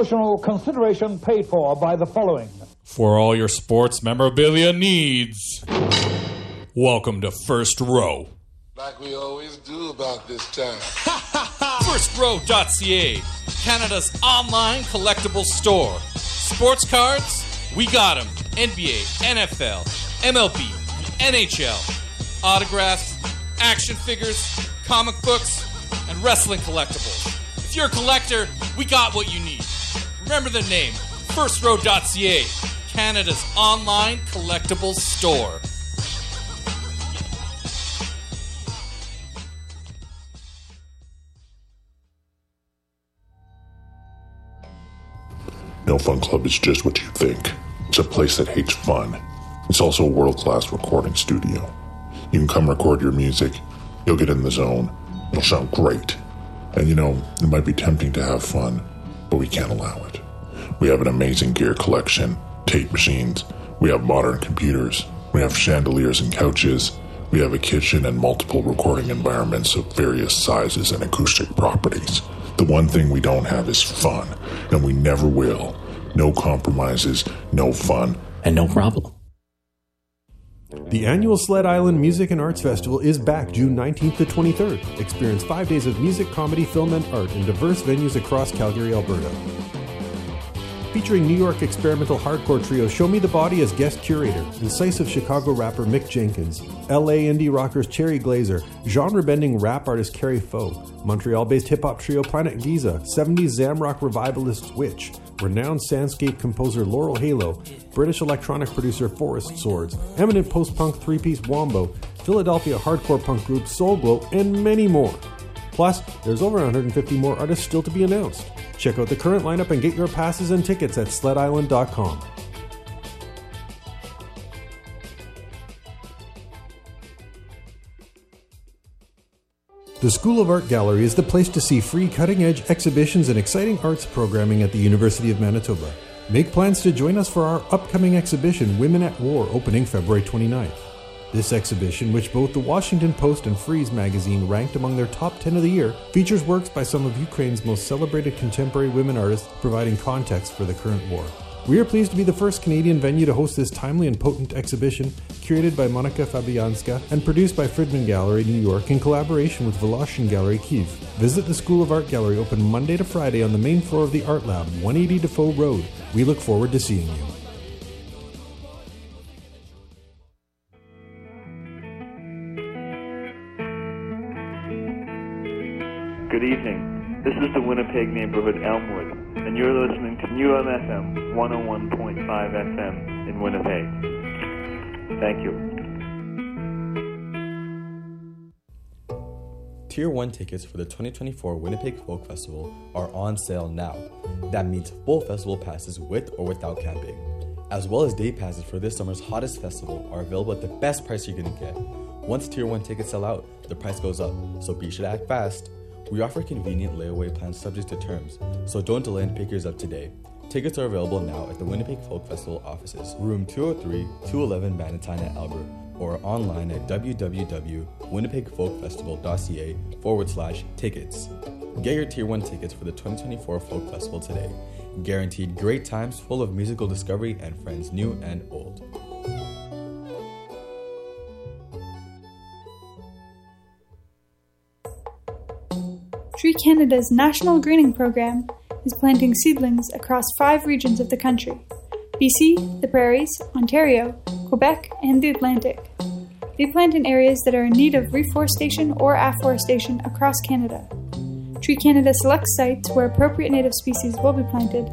Promotional consideration paid for by the following. For all your sports memorabilia needs, welcome to First Row. Like we always do about this time. FirstRow.ca, Canada's online collectible store. Sports cards? We got them. NBA, NFL, MLB, NHL. Autographs, action figures, comic books, and wrestling collectibles. If you're a collector, we got what you need. Remember the name FirstRow.ca, Canada's online collectibles store. No Fun Club is just what you think. It's a place that hates fun. It's also a world class recording studio. You can come record your music, you'll get in the zone, it'll sound great. And you know, it might be tempting to have fun, but we can't allow it. We have an amazing gear collection, tape machines, we have modern computers, we have chandeliers and couches, we have a kitchen and multiple recording environments of various sizes and acoustic properties. The one thing we don't have is fun, and we never will. No compromises, no fun, and no problem. The annual Sled Island Music and Arts Festival is back June 19th to 23rd. Experience five days of music, comedy, film, and art in diverse venues across Calgary, Alberta. Featuring New York experimental hardcore trio Show Me the Body as guest curator, incisive Chicago rapper Mick Jenkins, LA indie rockers Cherry Glazerr, genre bending rap artist Kari Faux, Montreal based hip hop trio Planet Giza, 70s Zamrock revivalist Witch, renowned soundscape composer Laurel Halo, British electronic producer Forest Swords, eminent post punk three piece Wombo, Philadelphia hardcore punk group Soul Glo, and many more. Plus, there's over 150 more artists still to be announced. Check out the current lineup and get your passes and tickets at sledisland.com. The School of Art Gallery is the place to see free cutting edge exhibitions and exciting arts programming at the University of Manitoba. Make plans to join us for our upcoming exhibition, Women at War, opening February 29th. This exhibition, which both the Washington Post and Frieze magazine ranked among their top 10 of the year, features works by some of Ukraine's most celebrated contemporary women artists, providing context for the current war. We are pleased to be the first Canadian venue to host this timely and potent exhibition, curated by Monika Fabijanska and produced by Fridman Gallery, New York, in collaboration with Voloshyn Gallery, Kiev. Visit the School of Art Gallery open Monday to Friday on the main floor of the Art Lab, 180 Dafoe Road. We look forward to seeing you. Good evening. This is the Winnipeg neighborhood Elmwood, and you're listening to UMFM 101.5 FM in Winnipeg. Thank you. Tier 1 tickets for the 2024 Winnipeg Folk Festival are on sale now. That means full festival passes with or without camping, as well as day passes for this summer's hottest festival are available at the best price you're gonna get. Once Tier 1 tickets sell out, the price goes up, so be sure to act fast. We offer convenient layaway plans subject to terms, so don't delay and pick yours up today. Tickets are available now at the Winnipeg Folk Festival offices, room 203, 211 Bannatyne Albert, or online at www.winnipegfolkfestival.ca forward slash tickets. Get your Tier 1 tickets for the 2024 Folk Festival today. Guaranteed great times full of musical discovery and friends new and old. Tree Canada's national greening program is planting seedlings across five regions of the country BC, the Prairies, Ontario, Quebec, and the Atlantic. They plant in areas that are in need of reforestation or afforestation across Canada. Tree Canada selects sites where appropriate native species will be planted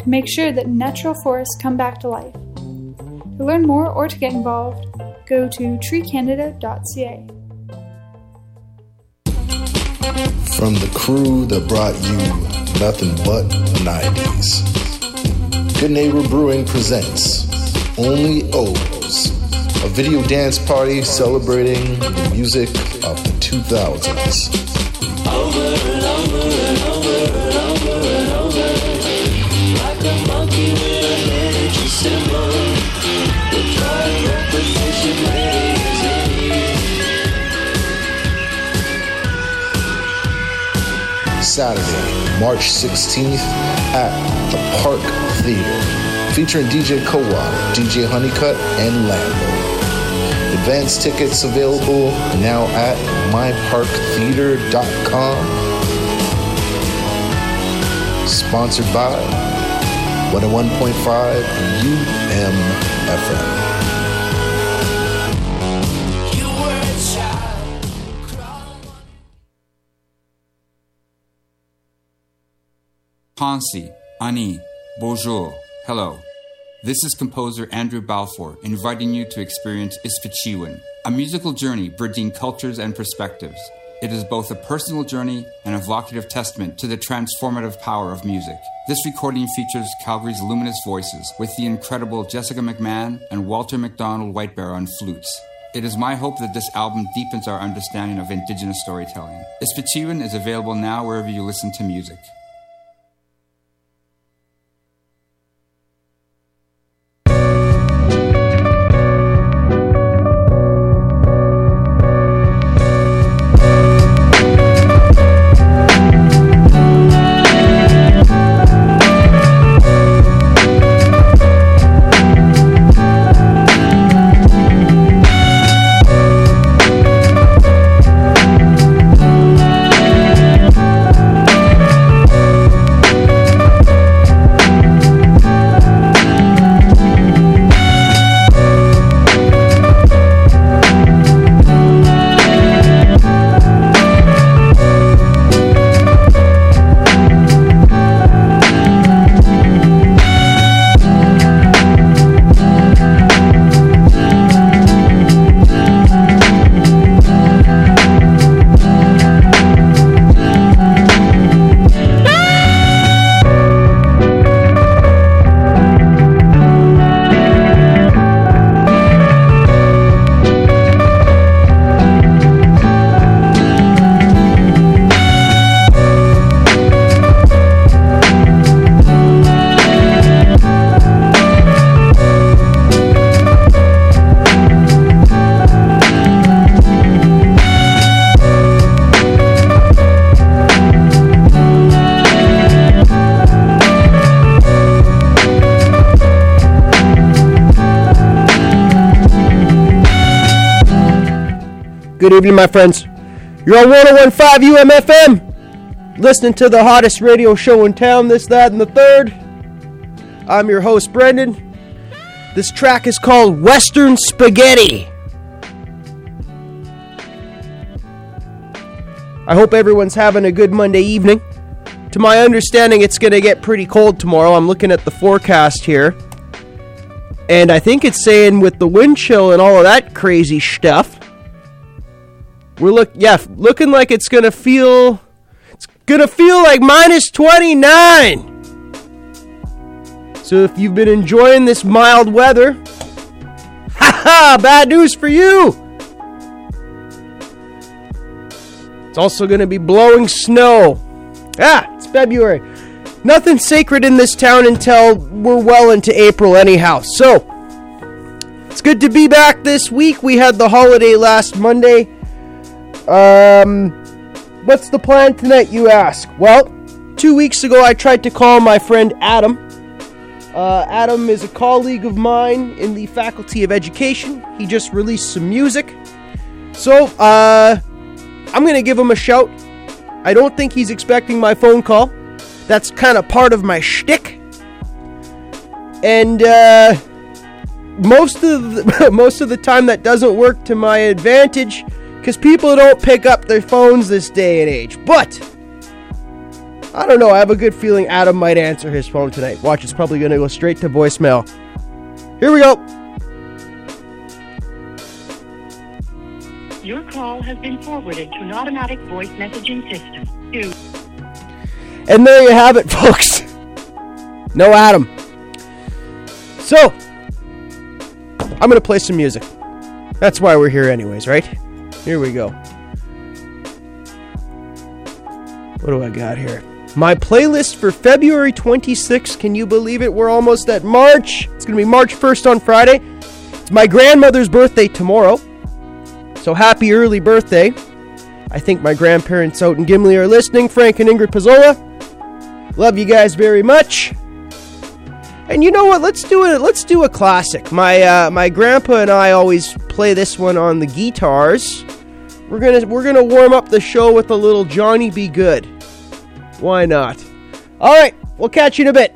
to make sure that natural forests come back to life. To learn more or to get involved, go to treecanada.ca. From the crew that brought you nothing but 90s. Good Neighbor Brewing presents Only O's, a video dance party celebrating the music of the 2000s. Saturday, March 16th at the Park Theater, featuring DJ Co-op, DJ Honeycutt, and Lambo. Advance tickets available now at myparktheater.com. Sponsored by 101.5 UMFM. Hansi, Ani, bonjour, hello. This is composer Andrew Balfour inviting you to experience Isfachiwan, a musical journey bridging cultures and perspectives. It is both a personal journey and a vocative testament to the transformative power of music. This recording features Calgary's luminous voices with the incredible Jessica McMahon and Walter McDonald Whitebear on flutes. It is my hope that this album deepens our understanding of Indigenous storytelling. Isfachiwan is available now wherever you listen to music. Good evening, my friends. You're on 1015 UMFM, listening to the hottest radio show in town, this, that, and the third. I'm your host, Brendan. This track is called Western Spaghetti. I hope everyone's having a good Monday evening. To my understanding, it's going to get pretty cold tomorrow. I'm looking at the forecast here. And I think it's saying with the wind chill and all of that crazy stuff, we're look yeah, looking like it's gonna feel it's gonna feel like minus 29. So if you've been enjoying this mild weather, haha, bad news for you. It's also gonna be blowing snow. Ah, it's February. Nothing sacred in this town until we're well into April, anyhow. So, it's good to be back this week. We had the holiday last Monday. Um, what's the plan tonight, you ask? Well, two weeks ago I tried to call my friend Adam. Uh, Adam is a colleague of mine in the Faculty of Education. He just released some music. So, uh, I'm gonna give him a shout. I don't think he's expecting my phone call. That's kind of part of my shtick. And, uh, most of the, most of the time that doesn't work to my advantage because people don't pick up their phones this day and age. But I don't know. I have a good feeling Adam might answer his phone tonight. Watch, it's probably going to go straight to voicemail. Here we go. Your call has been forwarded to an automatic voice messaging system. Two. And there you have it, folks. No Adam. So, I'm going to play some music. That's why we're here, anyways, right? Here we go. What do I got here? My playlist for February 26th. Can you believe it? We're almost at March. It's going to be March 1st on Friday. It's my grandmother's birthday tomorrow. So happy early birthday. I think my grandparents out in Gimli are listening, Frank and Ingrid Pizzola. Love you guys very much. And you know what? Let's do it. Let's do a classic. My uh, my grandpa and I always play this one on the guitars. We're gonna we're gonna warm up the show with a little Johnny B. Goode. Why not? All right, we'll catch you in a bit.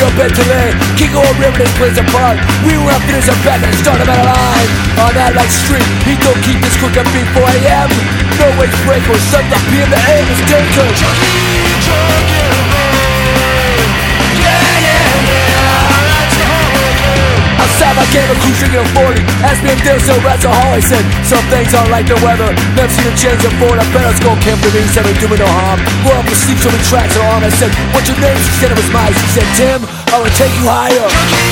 Your bed today. King of River, this place apart. We were up finish our back and start about a line. On that light street, he don't keep this quick at 4 a.m. No way break or up PM, the aim is taken. Outside my game, a cruise drinking a 40 Asked me if there's no hall I said, some things aren't like the weather. Never seen a change of Ford I bet I was going camp for me Said ain't doing no harm. We're up asleep, so we tracks are on. I said, what's your name? She said it was mine. She said, Tim, I will take you higher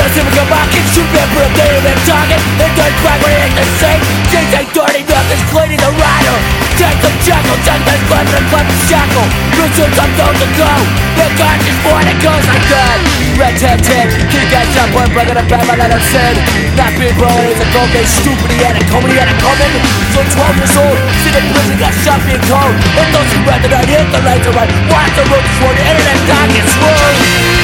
that's never come back and shoot them for a day of them talking And then crack when it ain't the same Things ain't dirty, nothing's clean in the rider. Take some jackal, take the clip and clip the shackle Listen, I'm going to go. The conscious boy that goes like that. Red tat tat, kick ass up one break on the back, my let him said. Not being blown is a gold, they stupid, he had it coming, he had it coming So 12 years old, sit in prison, got shot being cold. And those who read that I hit the lights are right. Watch the road, swore the internet, dog gets rolled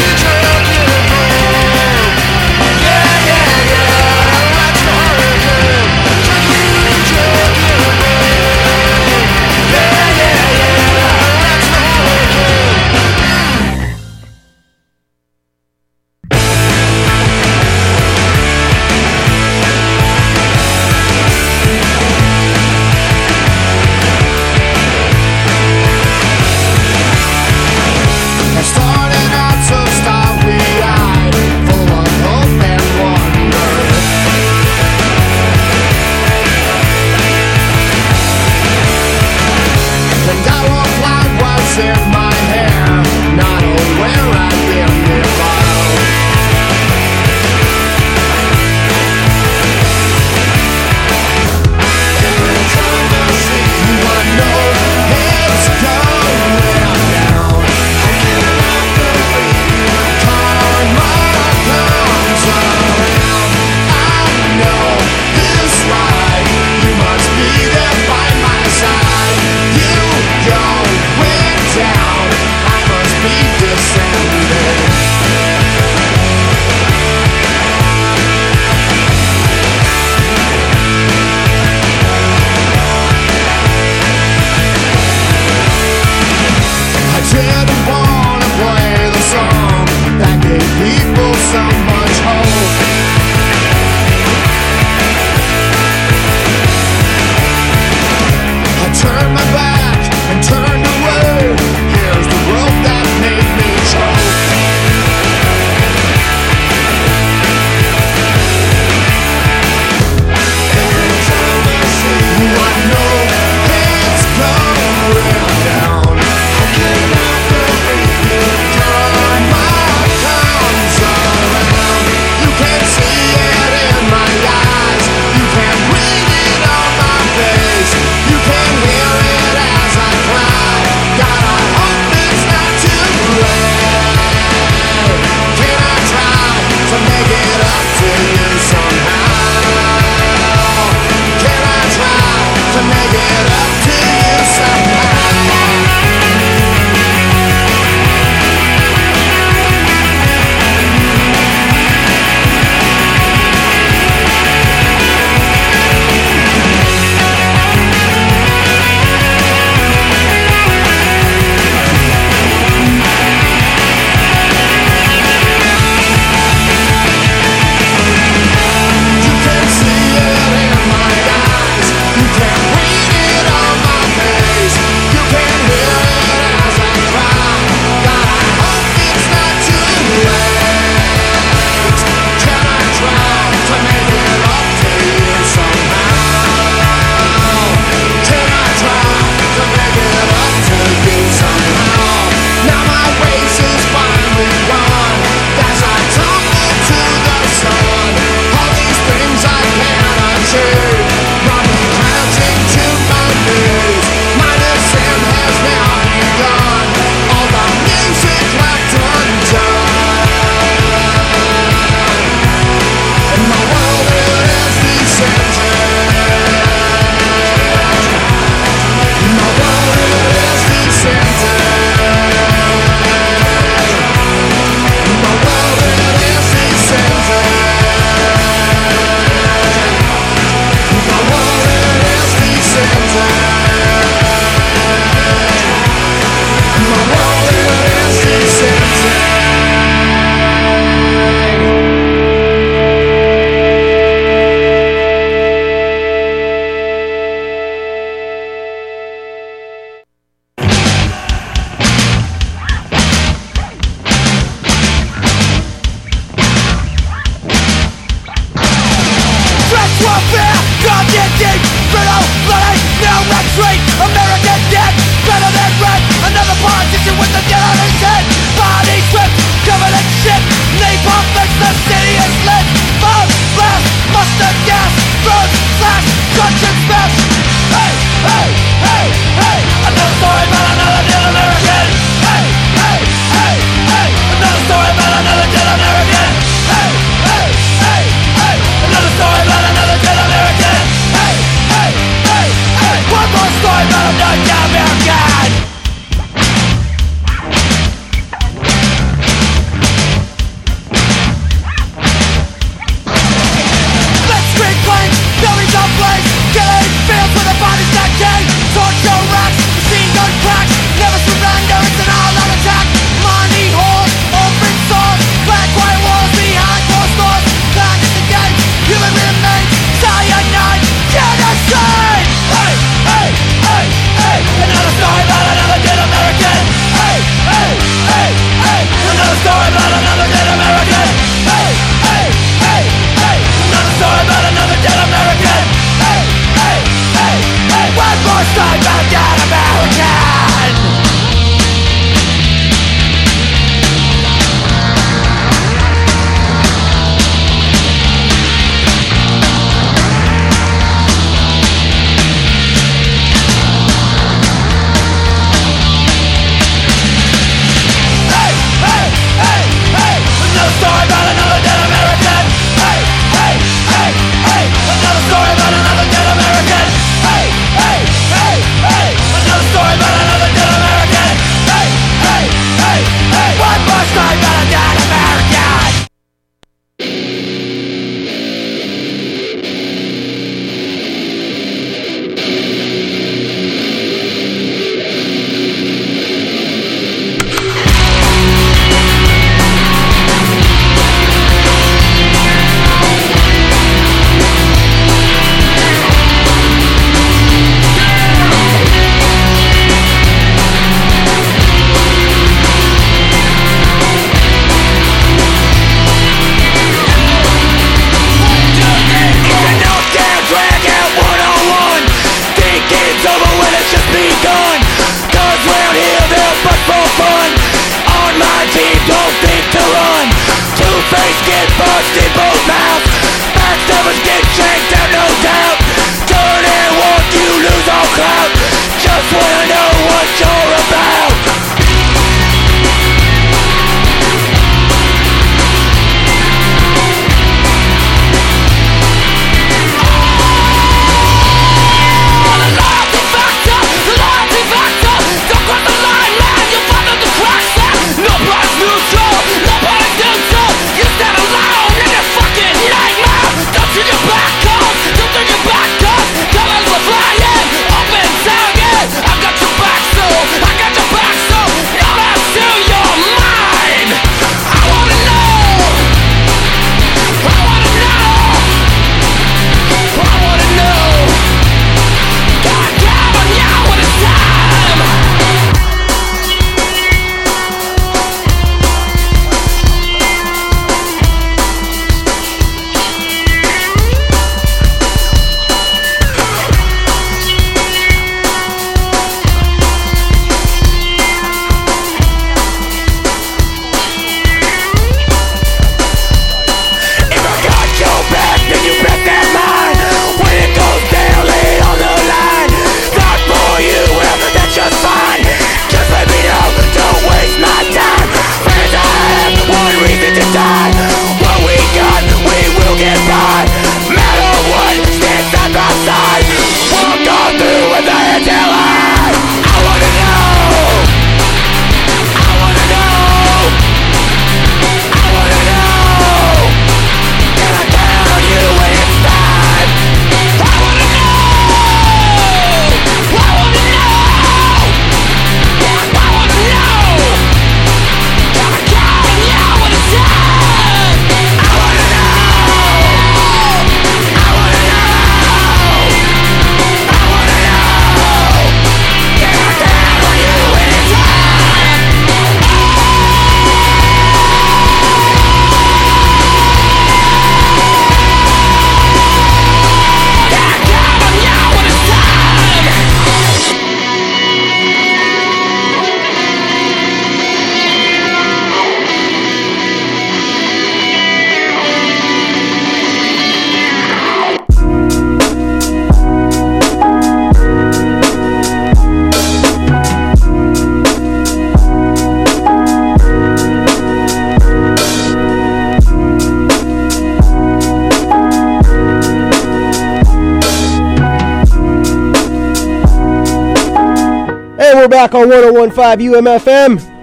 UMFM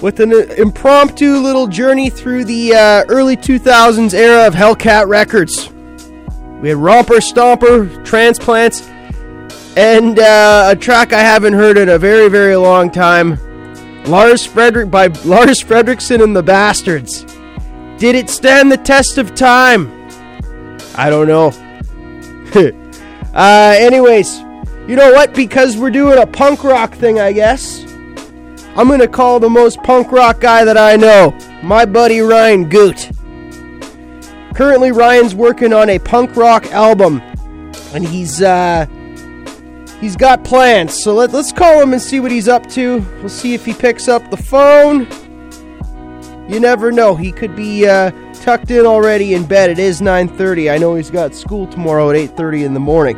with an impromptu little journey through the uh, early 2000s era of Hellcat Records. We had Romper Stomper, Transplants, and uh, a track I haven't heard in a very, very long time. Lars Frederick by Lars Frederiksen and the Bastards. Did it stand the test of time? I don't know. uh, anyways, you know what? Because we're doing a punk rock thing, I guess. I'm gonna call the most punk rock guy that I know, my buddy Ryan Goot. Currently, Ryan's working on a punk rock album, and he's uh, he's got plans. So let, let's call him and see what he's up to. We'll see if he picks up the phone. You never know; he could be uh, tucked in already in bed. It is 9:30. I know he's got school tomorrow at 8:30 in the morning.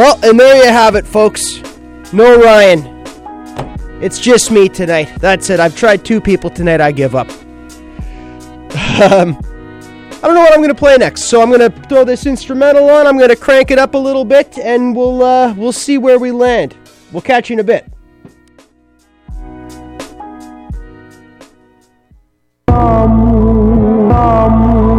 Well, and there you have it, folks. No Ryan. It's just me tonight. That's it. I've tried two people tonight. I give up. Um, I don't know what I'm going to play next, so I'm going to throw this instrumental on. I'm going to crank it up a little bit, and we'll uh, we'll see where we land. We'll catch you in a bit. Thank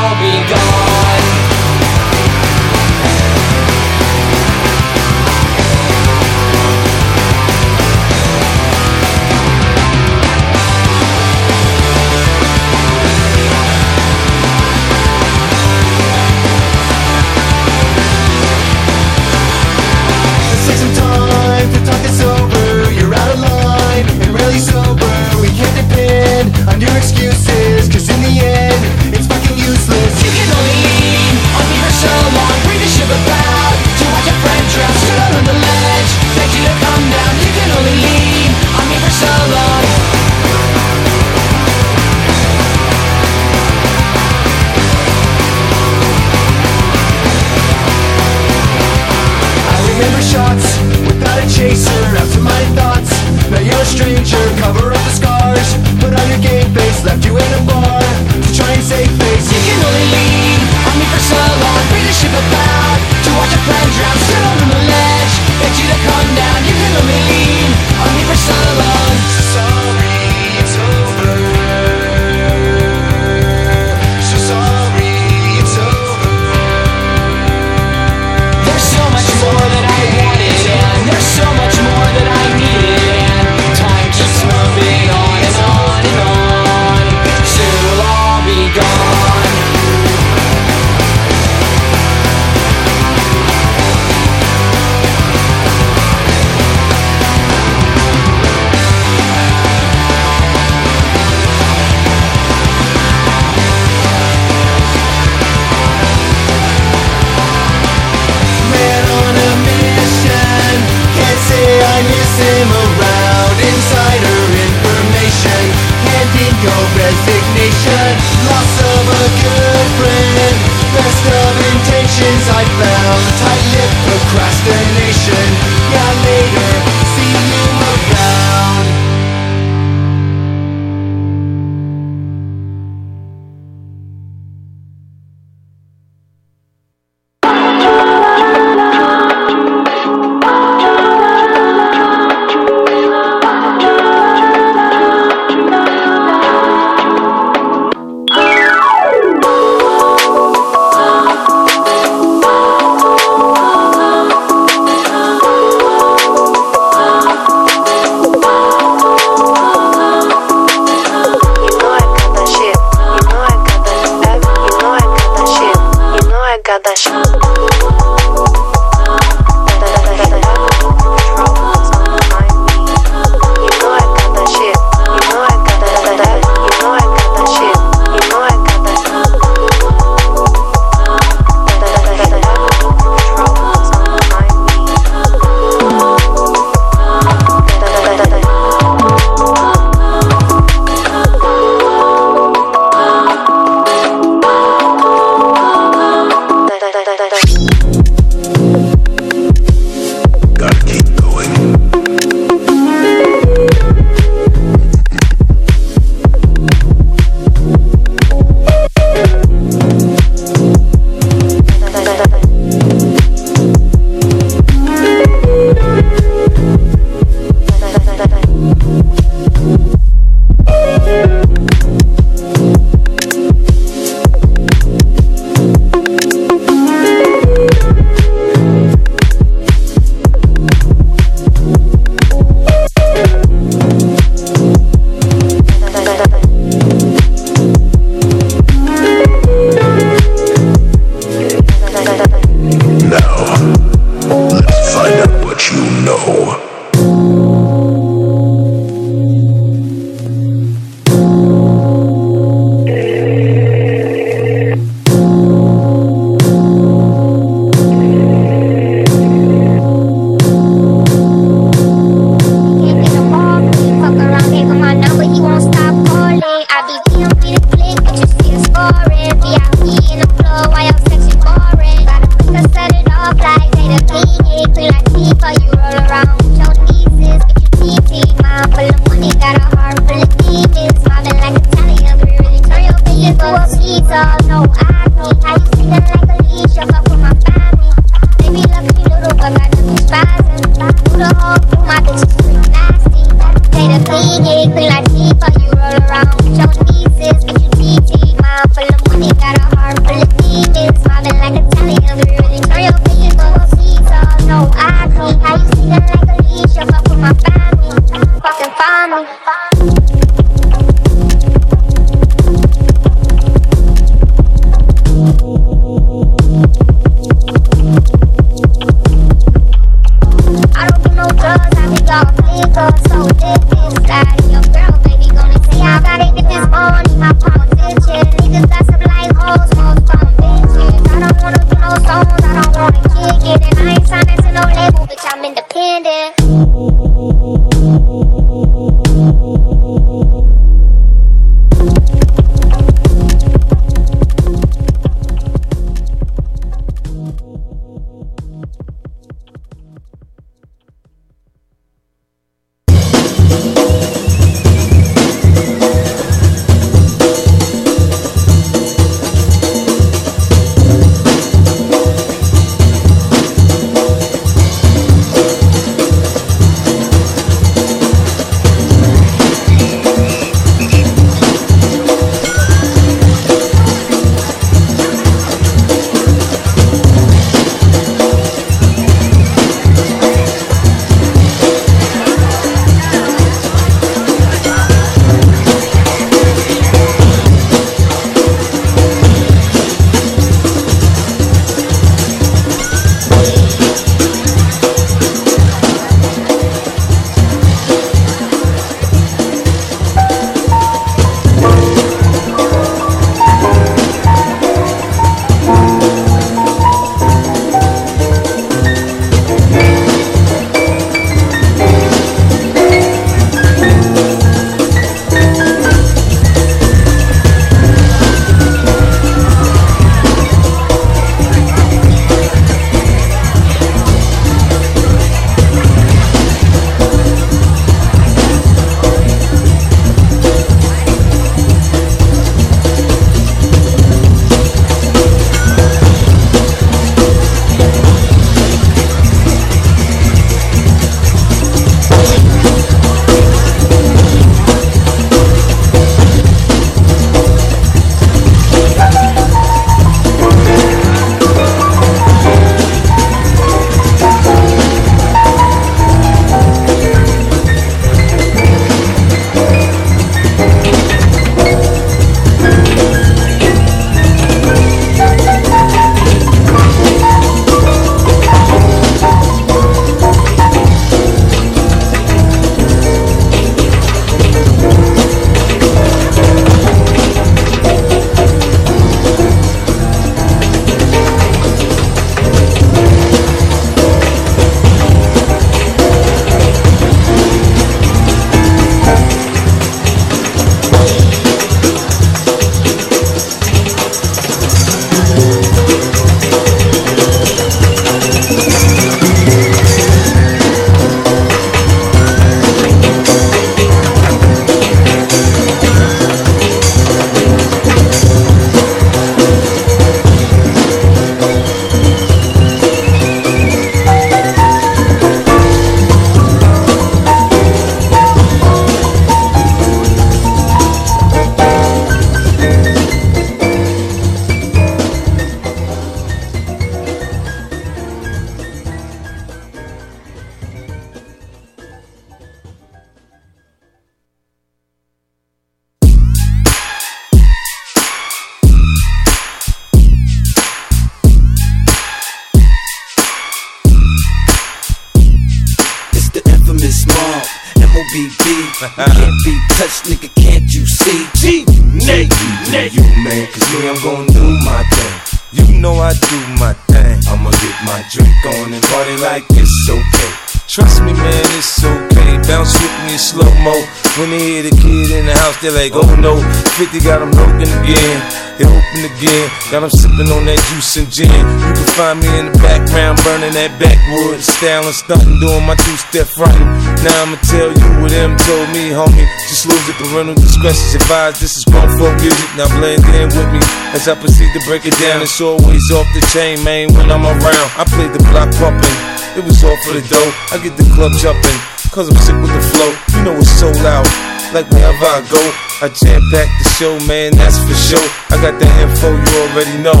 kid in the they're like, oh no, 50 got him broken again. It open again, got him sipping on that juice and gin. You can find me in the background, burning that backwood, styling, stunting, doing my two-step fronting. Now I'ma tell you what them told me, homie. Just lose it, parental discretion's advised. This is grown folk music, now blend in with me as I proceed to break it down. It's always off the chain, man. When I'm around, I play the block pumping. It was all for the dough. I get the club jumping, cause I'm sick with the flow. You know it's so loud. Like wherever I go, I jam pack the show, man, that's for sure. I got the info, you already know.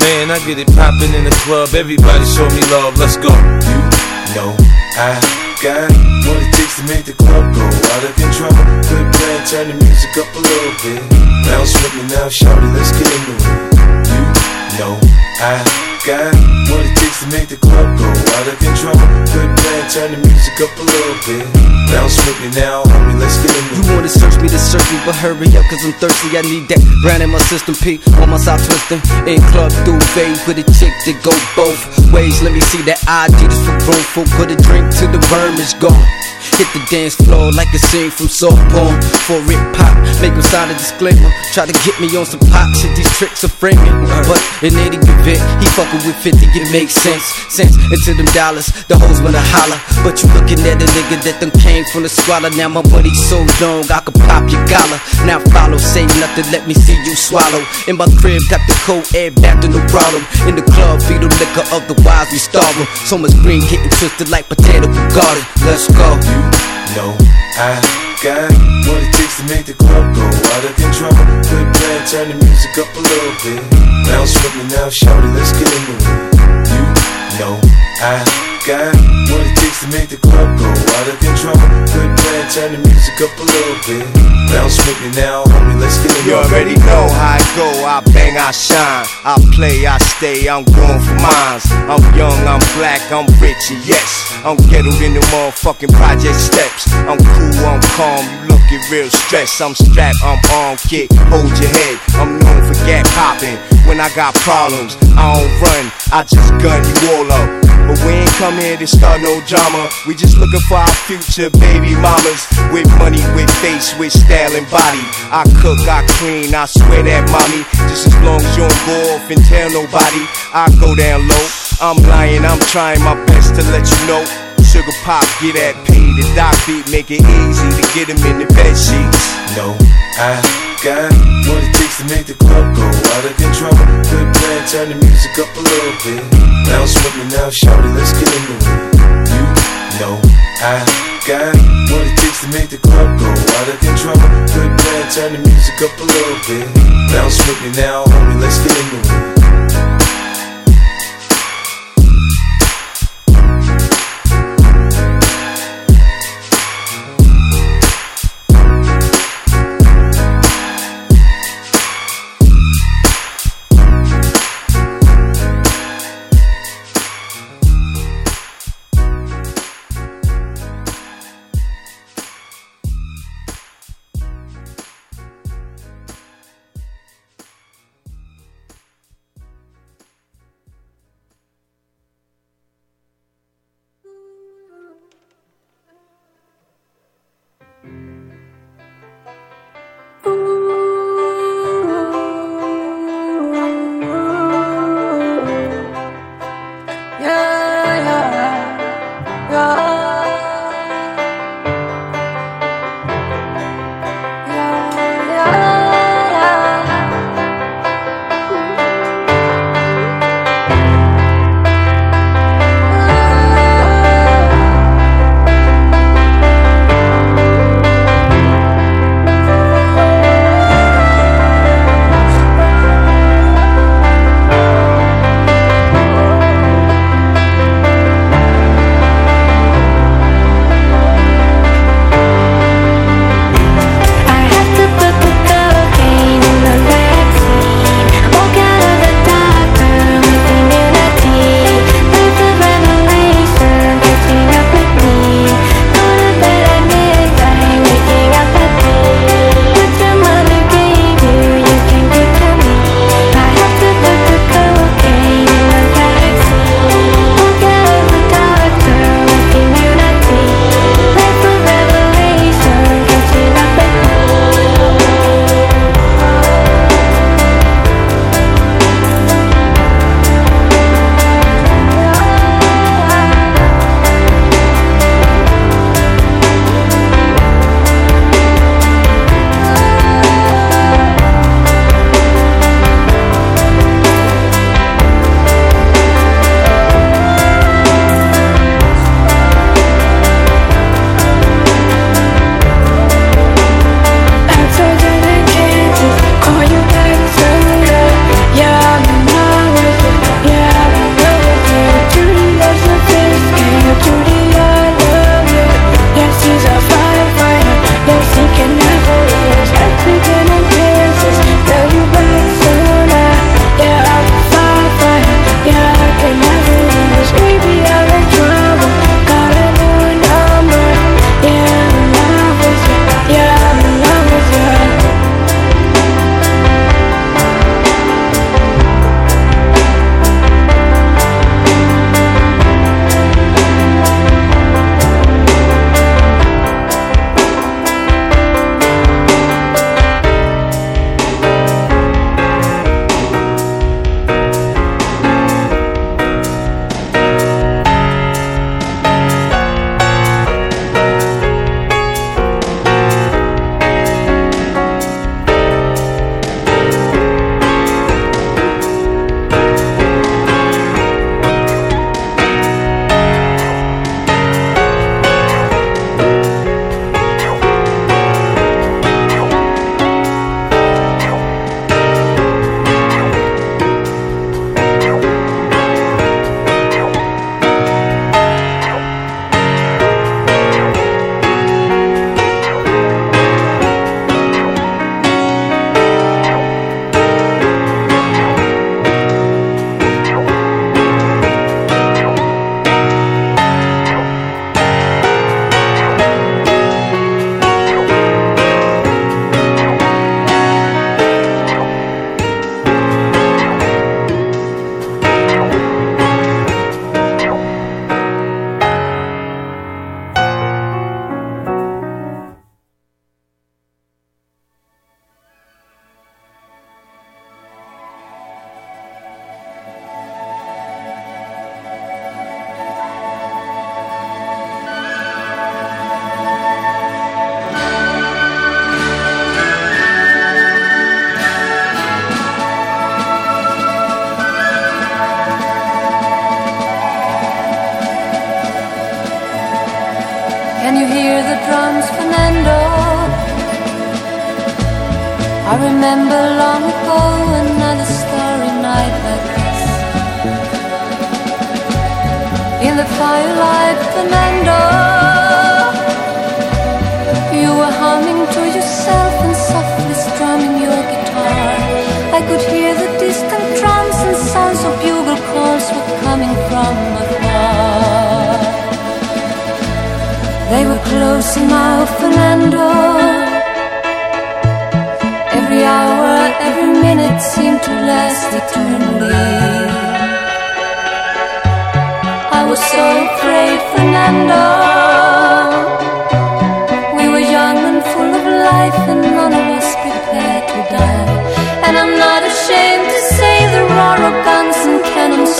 Man, I get it poppin' in the club, everybody show me love, let's go. You know I got what it takes to make the club go out of control. Good plan, turn the music up a little bit. Bounce with me now, shout it, let's get into it. You know I got what it takes to make the club go out of control. Good plan, turn the music up a little bit. Now, homie, let's get You wanna search me to search me, but hurry up, cause I'm thirsty. I need that brand in my system, P. On my side twisting. In club duvet with a chick that go both ways. Let me see that ID just for grown folk. Put a drink till the worm is gone. Hit the dance floor like a scene from soft porn. For it pop, make him sign a disclaimer. Try to get me on some pop shit, these tricks are framing. But in any event, he fucking with 50, it makes sense. Sense into them dollars, the hoes wanna holler. But you looking at a nigga that done came from the squalor. Now my money so long, I could pop your collar. Now follow, say nothing, let me see you swallow. In my crib, got the cold air back to no problem. In the club, feed them liquor, otherwise we starve. So much green getting twisted like potato garden. Let's go. Know I got what it takes to make the club go out of control. Good plan, turn the music up a little bit. Bounce with me now, shout it, let's get into it. You know I got what it takes to make the club go out of control. Good plan, turn the music up a little bit. Bounce with me now, homie, let's get it. You already know how I go, I bang, I shine. I play, I stay, I'm going for mines. I'm young, I'm black, I'm rich, and yes. I'm ghettoed in the motherfucking project steps. I'm cool, I'm calm, you looking real stressed. I'm strapped, I'm on kick, hold your head. I'm known for gap popping. When I got problems, I don't run, I just gun you all up. But we ain't come here to start no drama. We just looking for our future baby mamas. With money, with face, with style and body. I cook, I clean, I swear that mommy. Just as long as you don't go off and tell nobody, I go down low. I'm lying, I'm trying my best to let you know. Sugar pop, get that P. The doc beat, make it easy to get him in the bed sheets. No, I got to make the club go out of control. Good plan, turn the music up a little bit. With me now, shout it, let's get into it. You know I got what it takes to make the club go out of control. Good plan, turn the music up a little bit. With me now, homie, let's get into it.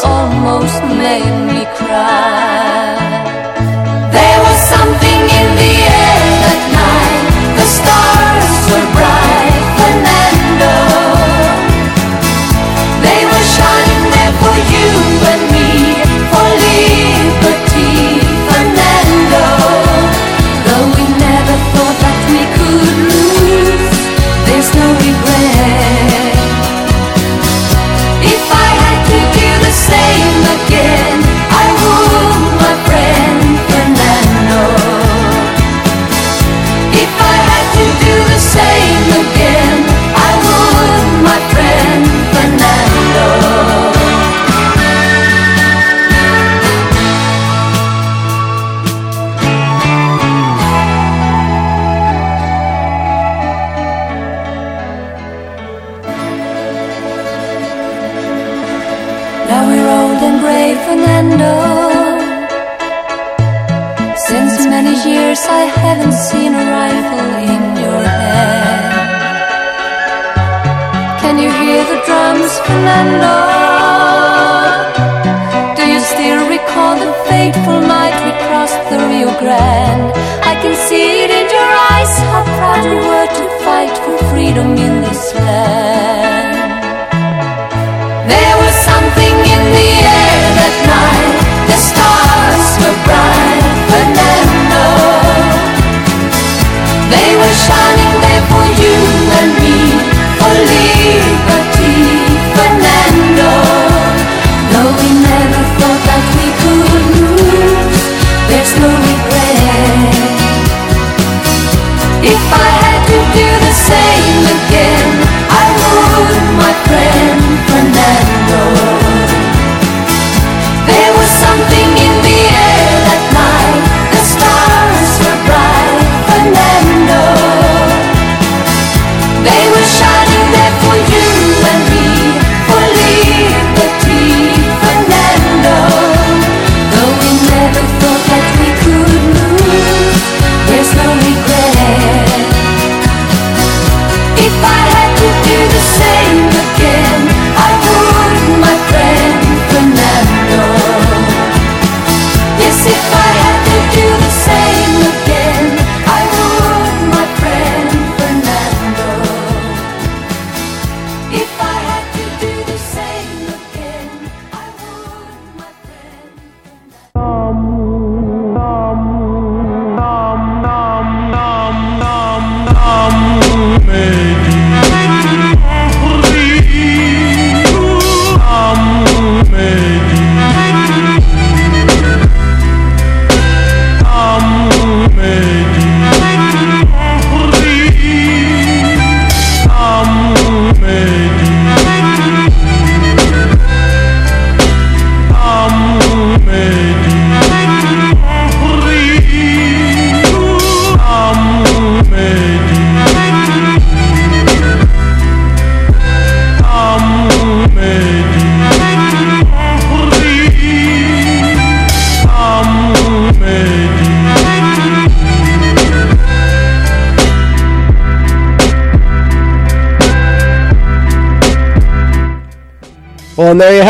almost made me cry.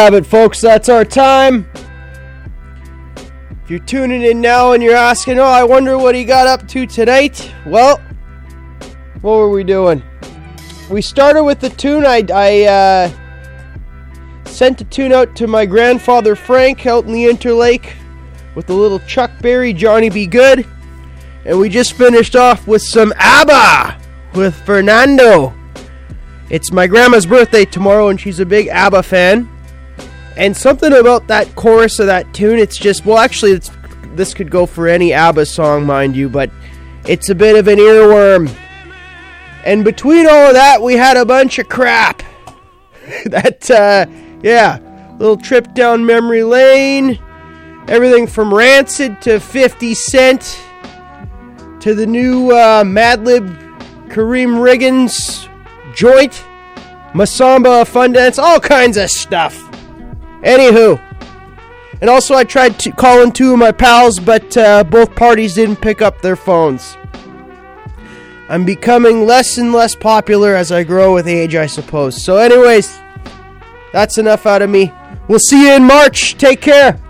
have it, folks. That's our time. If you're tuning in now and you're asking, oh, I wonder what he got up to tonight, well, what were we doing? We started with the tune. I, I uh, sent a tune out to my grandfather Frank out in the Interlake with a little Chuck Berry, Johnny B. Goode. And we just finished off with some ABBA with Fernando. It's my grandma's birthday tomorrow, and she's a big ABBA fan. And something about that chorus of that tune, it's just, well, actually, it's, this could go for any ABBA song, mind you, but it's a bit of an earworm. And between all of that, we had a bunch of crap. that, uh, yeah, little trip down memory lane. Everything from Rancid to 50 Cent to the new uh, Madlib Karriem Riggins joint, Masamba Fun Dance, all kinds of stuff. Anywho, and also I tried to calling two of my pals, but uh, both parties didn't pick up their phones. I'm becoming less and less popular as I grow with age, I suppose. So, anyways, that's enough out of me. We'll see you in March. Take care.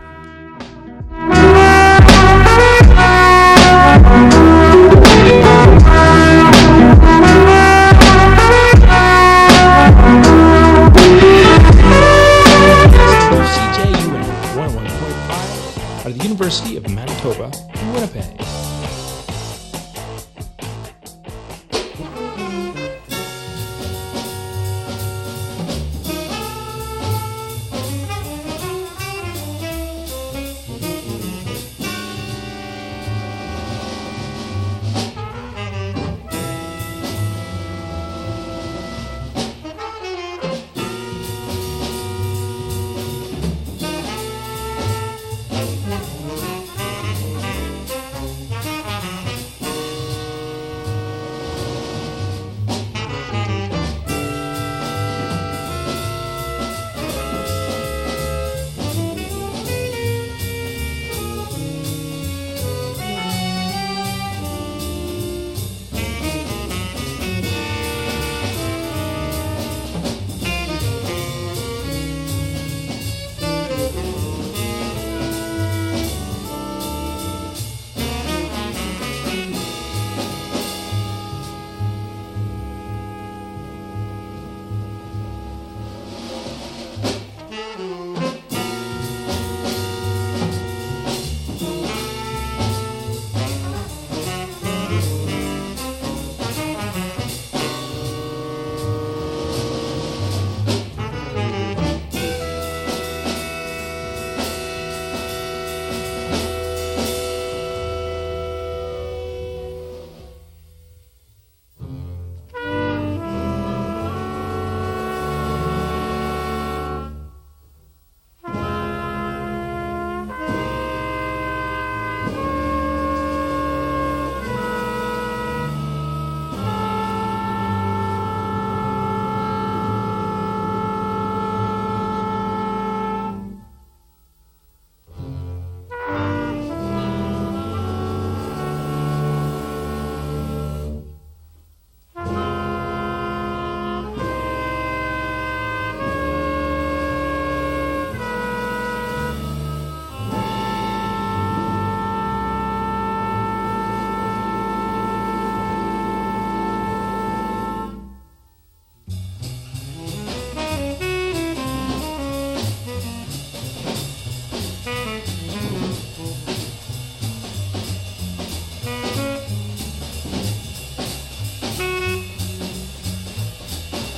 University of Manitoba in Winnipeg.